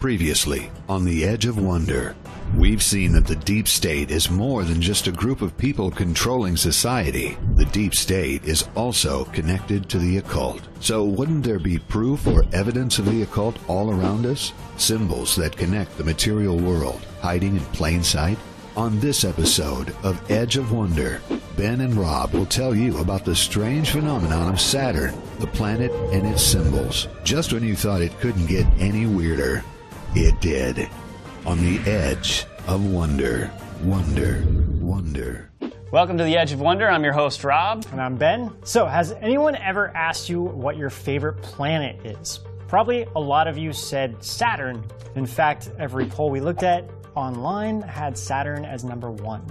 Previously, on the edge of wonder, we've seen that the deep state is more than just a group of people controlling society. The deep state is also connected to the occult. So, wouldn't there be proof or evidence of the occult all around us? Symbols that connect the material world, hiding in plain sight? On this episode of Edge of Wonder, Ben and Rob will tell you about the strange phenomenon of Saturn, the planet and its symbols. Just when you thought it couldn't get any weirder, it did. On the Edge of Wonder. Wonder. Wonder. Welcome to the Edge of Wonder. I'm your host, Rob. And I'm Ben. So, has anyone ever asked you what your favorite planet is? Probably a lot of you said Saturn. In fact, every poll we looked at online had Saturn as number one.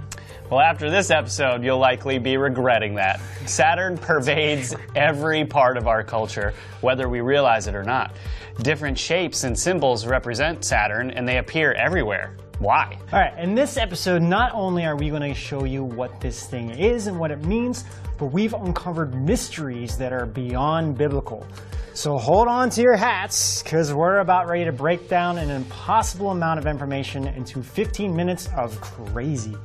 Well, after this episode, you'll likely be regretting that. Saturn pervades every part of our culture, whether we realize it or not. Different shapes and symbols represent Saturn, and they appear everywhere. Why? All right, in this episode, not only are we going to show you what this thing is and what it means, but we've uncovered mysteries that are beyond biblical. So hold on to your hats, because we're about ready to break down an impossible amount of information into 15 minutes of crazy.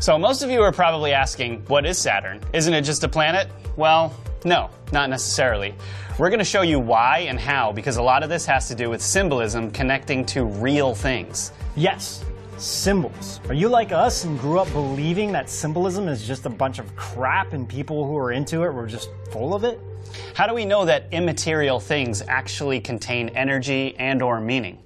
So, most of you are probably asking, what is Saturn? Isn't it just a planet? Well, no, not necessarily. We're going to show you why and how, because a lot of this has to do with symbolism connecting to real things. Yes, symbols. Are you like us and grew up believing that symbolism is just a bunch of crap and people who are into it were just full of it? How do we know that immaterial things actually contain energy and or meaning?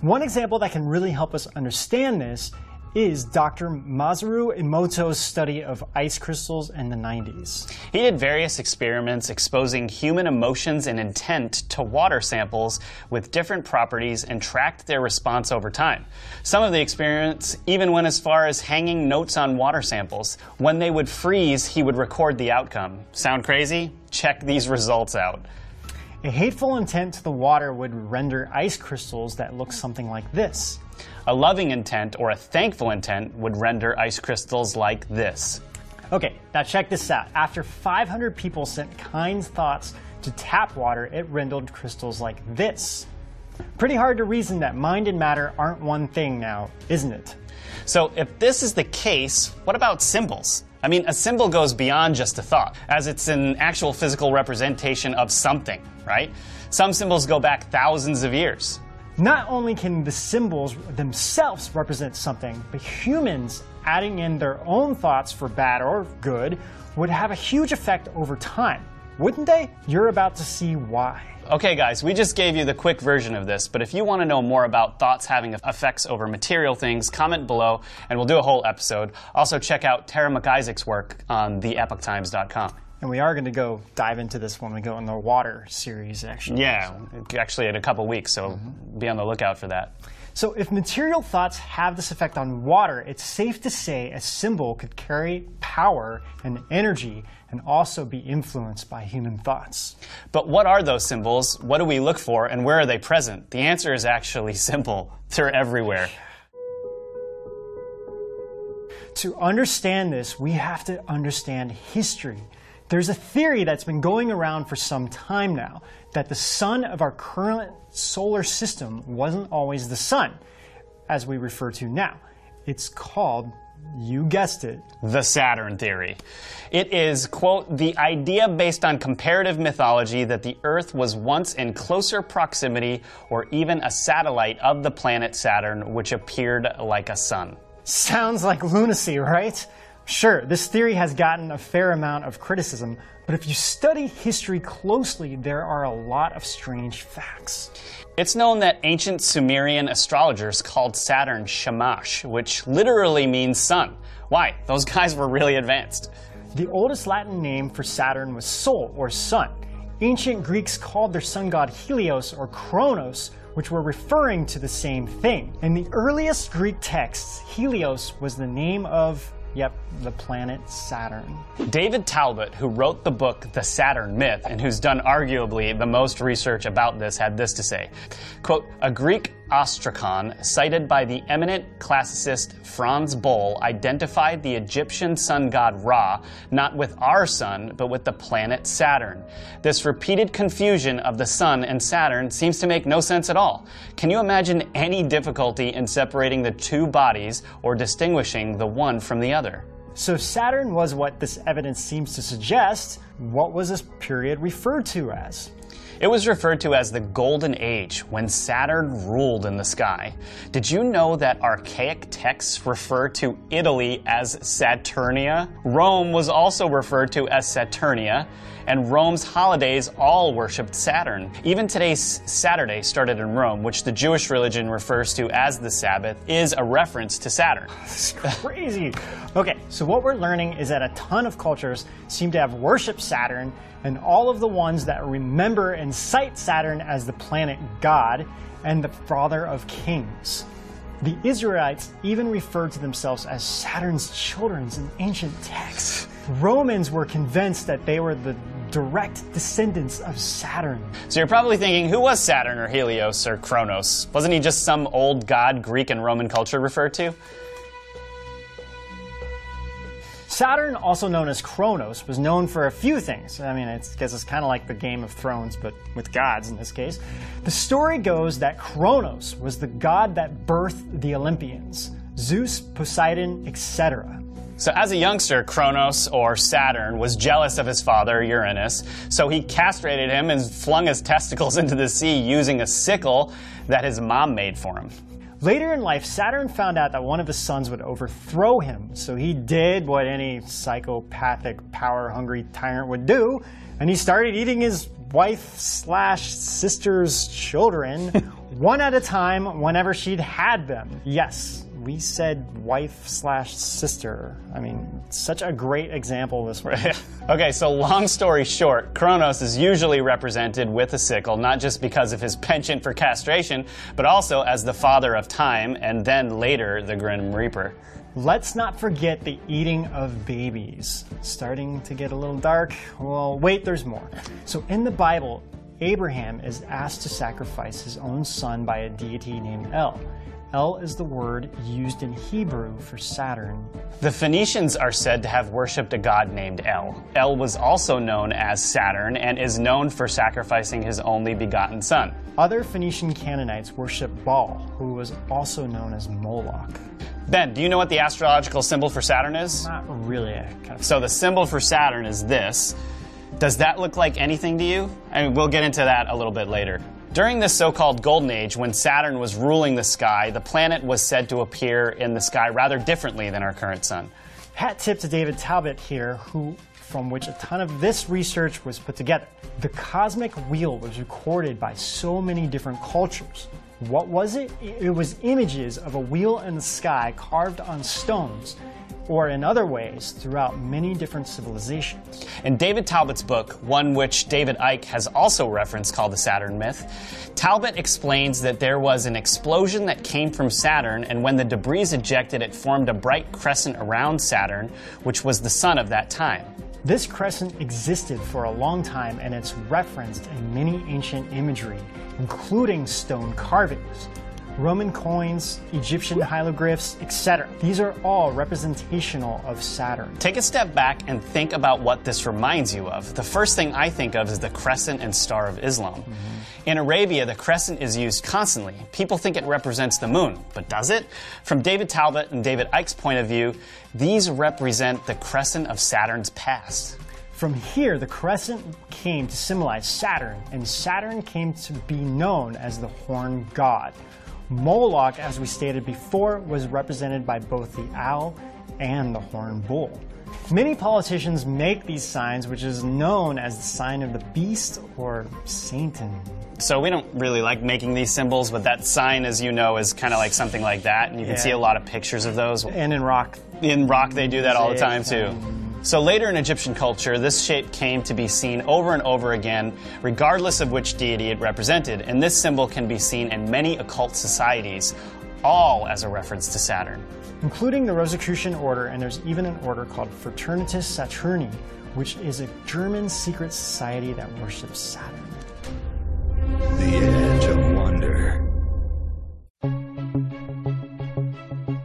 One example that can really help us understand this is Dr. Masaru Emoto's study of ice crystals in the 90s. He did various experiments exposing human emotions and intent to water samples with different properties and tracked their response over time. Some of the experiments even went as far as hanging notes on water samples. When they would freeze, he would record the outcome. Sound crazy? Check these results out. A hateful intent to the water would render ice crystals that look something like this. A loving intent or a thankful intent would render ice crystals like this. Okay, now check this out. After 500 people sent kind thoughts to tap water, it rendered crystals like this. Pretty hard to reason that mind and matter aren't one thing now, isn't it? So, if this is the case, what about symbols? I mean, a symbol goes beyond just a thought, as it's an actual physical representation of something, right? Some symbols go back thousands of years. Not only can the symbols themselves represent something, but humans adding in their own thoughts for bad or good would have a huge effect over time. Wouldn't they? You're about to see why. Okay, guys, we just gave you the quick version of this, but if you want to know more about thoughts having effects over material things, comment below and we'll do a whole episode. Also, check out Tara MacIsaac's work on theepochtimes.com. And we are going to go dive into this when we go in the water series, actually. Yeah, actually, in a couple weeks, so mm-hmm. be on the lookout for that. So, if material thoughts have this effect on water, it's safe to say a symbol could carry power and energy and also be influenced by human thoughts. But what are those symbols? What do we look for, and where are they present? The answer is actually simple they're everywhere. To understand this, we have to understand history. There's a theory that's been going around for some time now that the sun of our current solar system wasn't always the sun, as we refer to now. It's called you guessed it. The Saturn theory. It is, quote, the idea based on comparative mythology that the Earth was once in closer proximity or even a satellite of the planet Saturn, which appeared like a sun. Sounds like lunacy, right? Sure, this theory has gotten a fair amount of criticism, but if you study history closely, there are a lot of strange facts. It's known that ancient Sumerian astrologers called Saturn Shamash, which literally means sun. Why? Those guys were really advanced. The oldest Latin name for Saturn was Sol, or sun. Ancient Greeks called their sun god Helios, or Kronos, which were referring to the same thing. In the earliest Greek texts, Helios was the name of Yep, the planet Saturn. David Talbot, who wrote the book The Saturn Myth and who's done arguably the most research about this, had this to say. Quote, a Greek Ostracon, cited by the eminent classicist Franz Boll, identified the Egyptian sun god Ra not with our sun, but with the planet Saturn. This repeated confusion of the sun and Saturn seems to make no sense at all. Can you imagine any difficulty in separating the two bodies or distinguishing the one from the other? So Saturn was what this evidence seems to suggest. What was this period referred to as? It was referred to as the Golden Age, when Saturn ruled in the sky. Did you know that archaic texts refer to Italy as Saturnia? Rome was also referred to as Saturnia, and Rome's holidays all worshipped Saturn. Even today's Saturday started in Rome, which the Jewish religion refers to as the Sabbath, is a reference to Saturn. It's crazy. Okay, so what we're learning is that a ton of cultures seem to have worshiped Saturn, and all of the ones that remember and cite Saturn as the planet god and the father of kings. The Israelites even referred to themselves as Saturn's children in ancient texts. Romans were convinced that they were the direct descendants of Saturn. So you're probably thinking, who was Saturn or Helios or Kronos? Wasn't he just some old god Greek and Roman culture referred to? Saturn, also known as Kronos, was known for a few things. I mean, I guess it's kind of like the Game of Thrones, but with gods in this case. The story goes that Kronos was the god that birthed the Olympians Zeus, Poseidon, etc. So, as a youngster, Kronos, or Saturn, was jealous of his father, Uranus, so he castrated him and flung his testicles into the sea using a sickle that his mom made for him. Later in life, Saturn found out that one of his sons would overthrow him, so he did what any psychopathic, power hungry tyrant would do, and he started eating his wife slash sister's children one at a time whenever she'd had them. Yes, we said wife slash sister. I mean, such a great example this way. okay, so long story short, Kronos is usually represented with a sickle, not just because of his penchant for castration, but also as the father of time, and then later the Grim Reaper. Let's not forget the eating of babies. Starting to get a little dark? Well, wait, there's more. So in the Bible, Abraham is asked to sacrifice his own son by a deity named El. El is the word used in Hebrew for Saturn. The Phoenicians are said to have worshipped a god named El. El was also known as Saturn and is known for sacrificing his only begotten son. Other Phoenician Canaanites worship Baal, who was also known as Moloch. Ben, do you know what the astrological symbol for Saturn is? Not really. Kind of so the symbol for Saturn is this. Does that look like anything to you? I mean, we'll get into that a little bit later. During this so called Golden Age, when Saturn was ruling the sky, the planet was said to appear in the sky rather differently than our current sun. Hat tip to David Talbot here, who from which a ton of this research was put together. The cosmic wheel was recorded by so many different cultures. What was it? It was images of a wheel in the sky carved on stones or in other ways throughout many different civilizations. In David Talbot's book, one which David Icke has also referenced called The Saturn Myth, Talbot explains that there was an explosion that came from Saturn, and when the debris ejected, it formed a bright crescent around Saturn, which was the sun of that time. This crescent existed for a long time and it's referenced in many ancient imagery, including stone carvings. Roman coins, Egyptian hieroglyphs, etc. These are all representational of Saturn. Take a step back and think about what this reminds you of. The first thing I think of is the crescent and star of Islam. Mm-hmm. In Arabia, the crescent is used constantly. People think it represents the moon, but does it? From David Talbot and David Icke's point of view, these represent the crescent of Saturn's past. From here, the crescent came to symbolize Saturn, and Saturn came to be known as the horn god. Moloch, as we stated before, was represented by both the owl and the horned bull. Many politicians make these signs, which is known as the sign of the beast or Satan. So we don't really like making these symbols, but that sign, as you know, is kind of like something like that, and you can yeah. see a lot of pictures of those. And in rock. In rock, they do that all the time too. So later in Egyptian culture, this shape came to be seen over and over again, regardless of which deity it represented, and this symbol can be seen in many occult societies, all as a reference to Saturn. Including the Rosicrucian order, and there's even an order called Fraternitas Saturni, which is a German secret society that worships Saturn. The Edge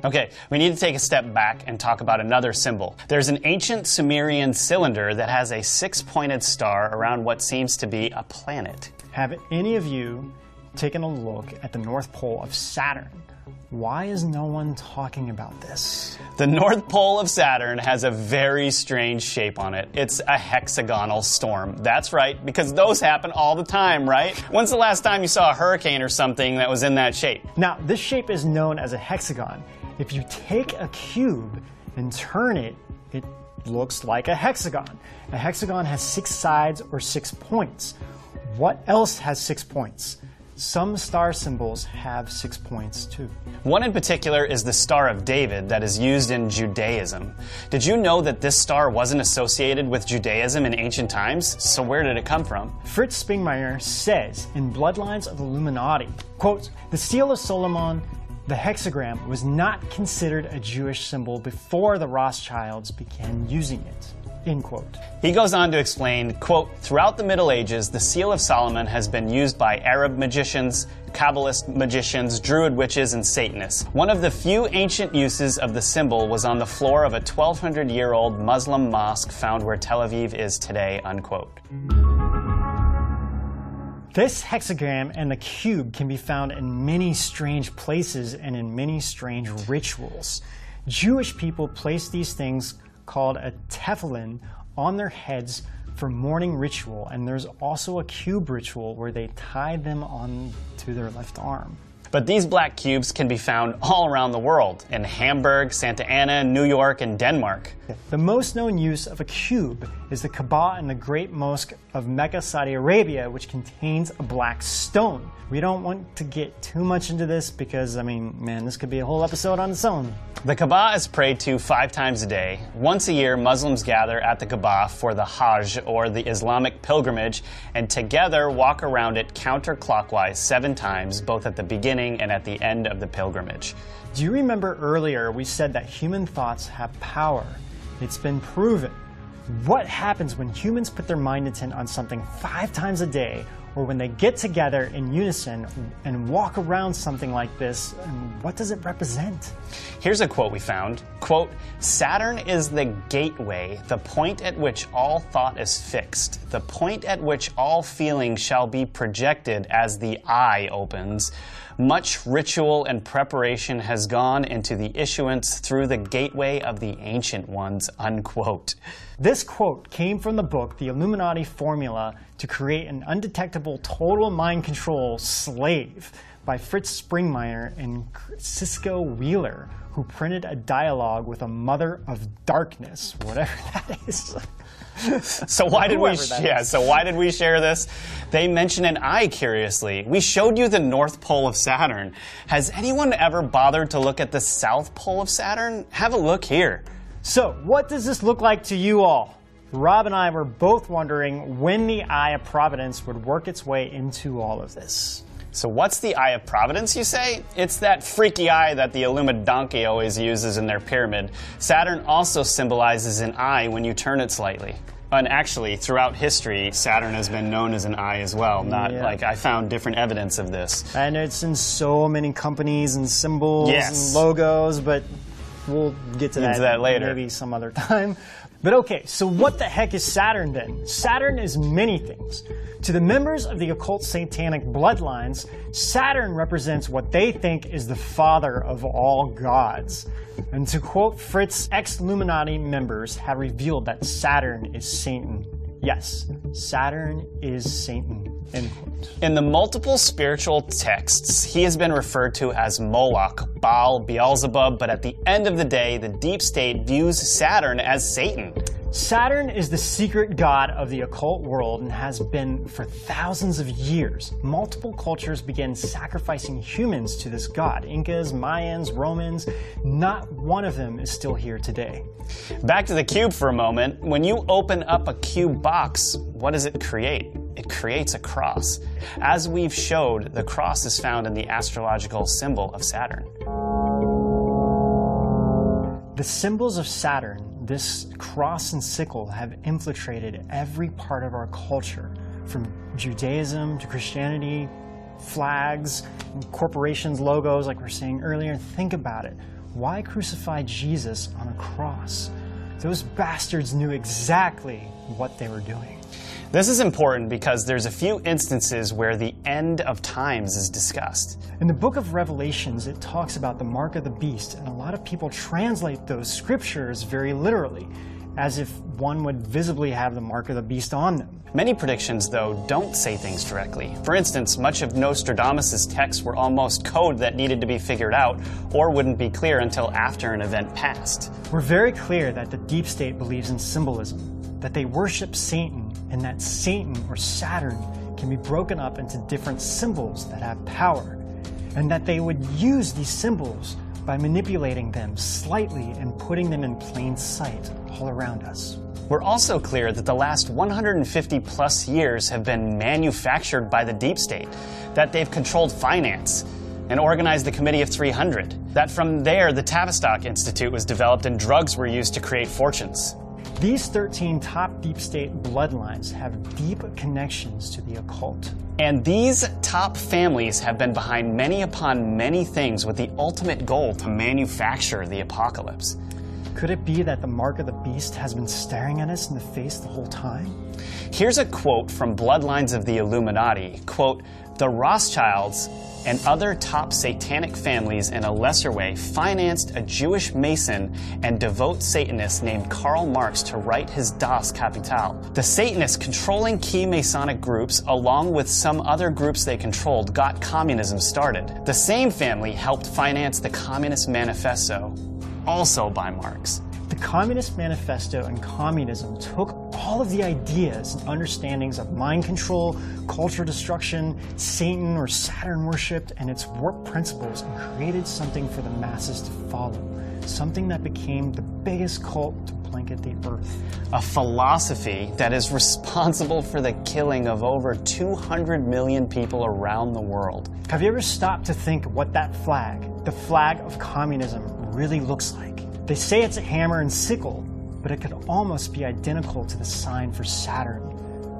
Okay, we need to take a step back and talk about another symbol. There's an ancient Sumerian cylinder that has a six pointed star around what seems to be a planet. Have any of you taken a look at the North Pole of Saturn? Why is no one talking about this? The North Pole of Saturn has a very strange shape on it. It's a hexagonal storm. That's right, because those happen all the time, right? When's the last time you saw a hurricane or something that was in that shape? Now, this shape is known as a hexagon. If you take a cube and turn it, it looks like a hexagon. A hexagon has six sides or six points. What else has six points? Some star symbols have six points too. One in particular is the Star of David that is used in Judaism. Did you know that this star wasn't associated with Judaism in ancient times? So where did it come from? Fritz Springmeier says in Bloodlines of Illuminati, quote, the seal of Solomon the hexagram was not considered a Jewish symbol before the Rothschilds began using it. End quote. He goes on to explain, quote, throughout the Middle Ages, the Seal of Solomon has been used by Arab magicians, Kabbalist magicians, Druid witches, and Satanists. One of the few ancient uses of the symbol was on the floor of a 1200 year old Muslim mosque found where Tel Aviv is today, unquote. This hexagram and the cube can be found in many strange places and in many strange rituals. Jewish people place these things called a tefillin on their heads for morning ritual, and there's also a cube ritual where they tie them on to their left arm. But these black cubes can be found all around the world in Hamburg, Santa Ana, New York, and Denmark. The most known use of a cube is the Kaaba in the Great Mosque of Mecca, Saudi Arabia, which contains a black stone. We don't want to get too much into this because, I mean, man, this could be a whole episode on its own. The Kaaba is prayed to five times a day. Once a year, Muslims gather at the Kaaba for the Hajj, or the Islamic pilgrimage, and together walk around it counterclockwise seven times, both at the beginning and at the end of the pilgrimage. Do you remember earlier we said that human thoughts have power? It's been proven. What happens when humans put their mind intent on something five times a day, or when they get together in unison and walk around something like this? And what does it represent? Here's a quote we found. Quote, Saturn is the gateway, the point at which all thought is fixed, the point at which all feeling shall be projected as the eye opens. Much ritual and preparation has gone into the issuance through the gateway of the ancient ones, unquote. This quote came from the book The Illuminati Formula to Create an Undetectable Total Mind Control Slave by Fritz Springmeier and Cisco Wheeler, who printed a dialogue with a mother of darkness, whatever that is. So why did we yeah, so why did we share this? They mention an eye curiously. We showed you the north pole of Saturn. Has anyone ever bothered to look at the south pole of Saturn? Have a look here. So, what does this look like to you all? Rob and I were both wondering when the Eye of Providence would work its way into all of this. So, what's the Eye of Providence, you say? It's that freaky eye that the Illuminati always uses in their pyramid. Saturn also symbolizes an eye when you turn it slightly. And actually, throughout history, Saturn has been known as an eye as well. Not yeah. like I found different evidence of this. And it's in so many companies and symbols yes. and logos, but we'll get to that, that later. Maybe some other time. But okay, so what the heck is Saturn then? Saturn is many things. To the members of the occult satanic bloodlines, Saturn represents what they think is the father of all gods. And to quote Fritz, ex Illuminati members have revealed that Saturn is Satan. Yes, Saturn is Satan. In the multiple spiritual texts, he has been referred to as Moloch, Baal, Beelzebub, but at the end of the day, the deep state views Saturn as Satan. Saturn is the secret god of the occult world and has been for thousands of years. Multiple cultures began sacrificing humans to this god Incas, Mayans, Romans. Not one of them is still here today. Back to the cube for a moment. When you open up a cube box, what does it create? It creates a cross. As we've showed, the cross is found in the astrological symbol of Saturn. The symbols of Saturn this cross and sickle have infiltrated every part of our culture, from Judaism to Christianity, flags, corporations' logos, like we are saying earlier. Think about it. why crucify Jesus on a cross? Those bastards knew exactly what they were doing. This is important because there's a few instances where the end of times is discussed. In the book of Revelations, it talks about the mark of the beast, and a lot of people translate those scriptures very literally, as if one would visibly have the mark of the beast on them. Many predictions, though, don't say things directly. For instance, much of Nostradamus' texts were almost code that needed to be figured out or wouldn't be clear until after an event passed. We're very clear that the deep state believes in symbolism, that they worship Satan, and that Satan or Saturn can be broken up into different symbols that have power, and that they would use these symbols by manipulating them slightly and putting them in plain sight all around us. We're also clear that the last 150 plus years have been manufactured by the deep state, that they've controlled finance and organized the Committee of 300, that from there the Tavistock Institute was developed and drugs were used to create fortunes. These 13 top deep state bloodlines have deep connections to the occult. And these top families have been behind many upon many things with the ultimate goal to manufacture the apocalypse. Could it be that the mark of the beast has been staring at us in the face the whole time? Here's a quote from Bloodlines of the Illuminati. Quote, the Rothschilds and other top satanic families in a lesser way financed a Jewish Mason and devout Satanist named Karl Marx to write his Das Kapital. The Satanists controlling key Masonic groups, along with some other groups they controlled, got communism started. The same family helped finance the Communist Manifesto, also by Marx. The Communist Manifesto and communism took all of the ideas and understandings of mind control, culture destruction, Satan or Saturn worship, and its warped principles and created something for the masses to follow. Something that became the biggest cult to blanket the earth. A philosophy that is responsible for the killing of over 200 million people around the world. Have you ever stopped to think what that flag, the flag of communism, really looks like? They say it's a hammer and sickle, but it could almost be identical to the sign for Saturn,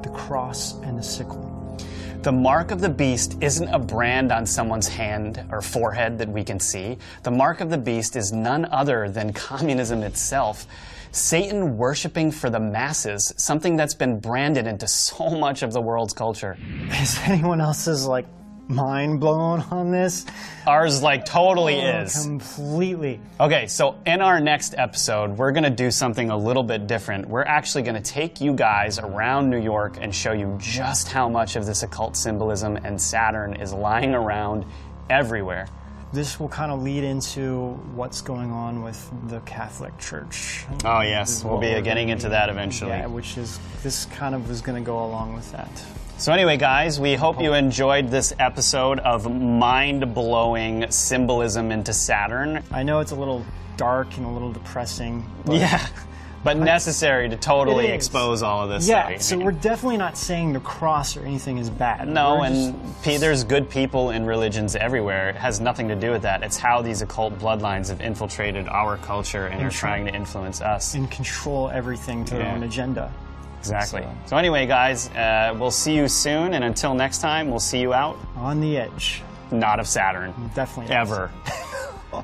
the cross and the sickle. The mark of the beast isn't a brand on someone's hand or forehead that we can see. The mark of the beast is none other than communism itself. Satan worshiping for the masses, something that's been branded into so much of the world's culture. Is anyone else's like mind blown on this? Ours, like, totally Oh, is. Completely. Okay, so in our next episode, we're going to do something a little bit different. We're actually going to take you guys around New York and show you just how much of this occult symbolism and Saturn is lying around everywhere. This will kind of lead into what's going on with the Catholic Church. Oh, yes, we'll be getting into that eventually. Yeah, which is, this kind of is going to go along with that. So, anyway, guys, we hope you enjoyed this episode of mind blowing symbolism into Saturn. I know it's a little dark and a little depressing. But Yeah, but necessary to totally expose all of this. Yeah, so we're definitely not saying the cross or anything is bad. No, We're and just- there's good people in religions everywhere. It has nothing to do with that. It's how these occult bloodlines have infiltrated our culture and are trying to influence us. and control everything to their own agenda. Exactly. So- So, anyway, guys, uh, we'll see you soon. And until next time, we'll see you out. On the edge. Not of Saturn. Definitely. Ever.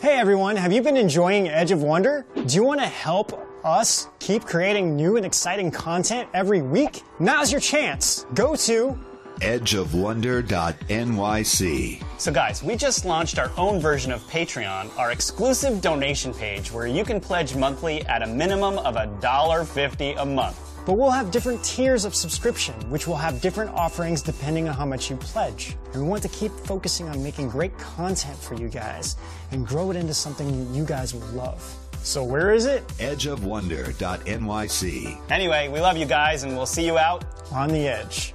Hey everyone, have you been enjoying Edge of Wonder? Do you want to help us keep creating new and exciting content every week? Now's your chance. Go to edgeofwonder.nyc. So, guys, we just launched our own version of Patreon, our exclusive donation page where you can pledge monthly at a minimum of $1.50 a month. But we'll have different tiers of subscription, which will have different offerings depending on how much you pledge. And we want to keep focusing on making great content for you guys and grow it into something you guys will love. So where is it? edgeofwonder.nyc. Anyway, we love you guys, and we'll see you out On the edge.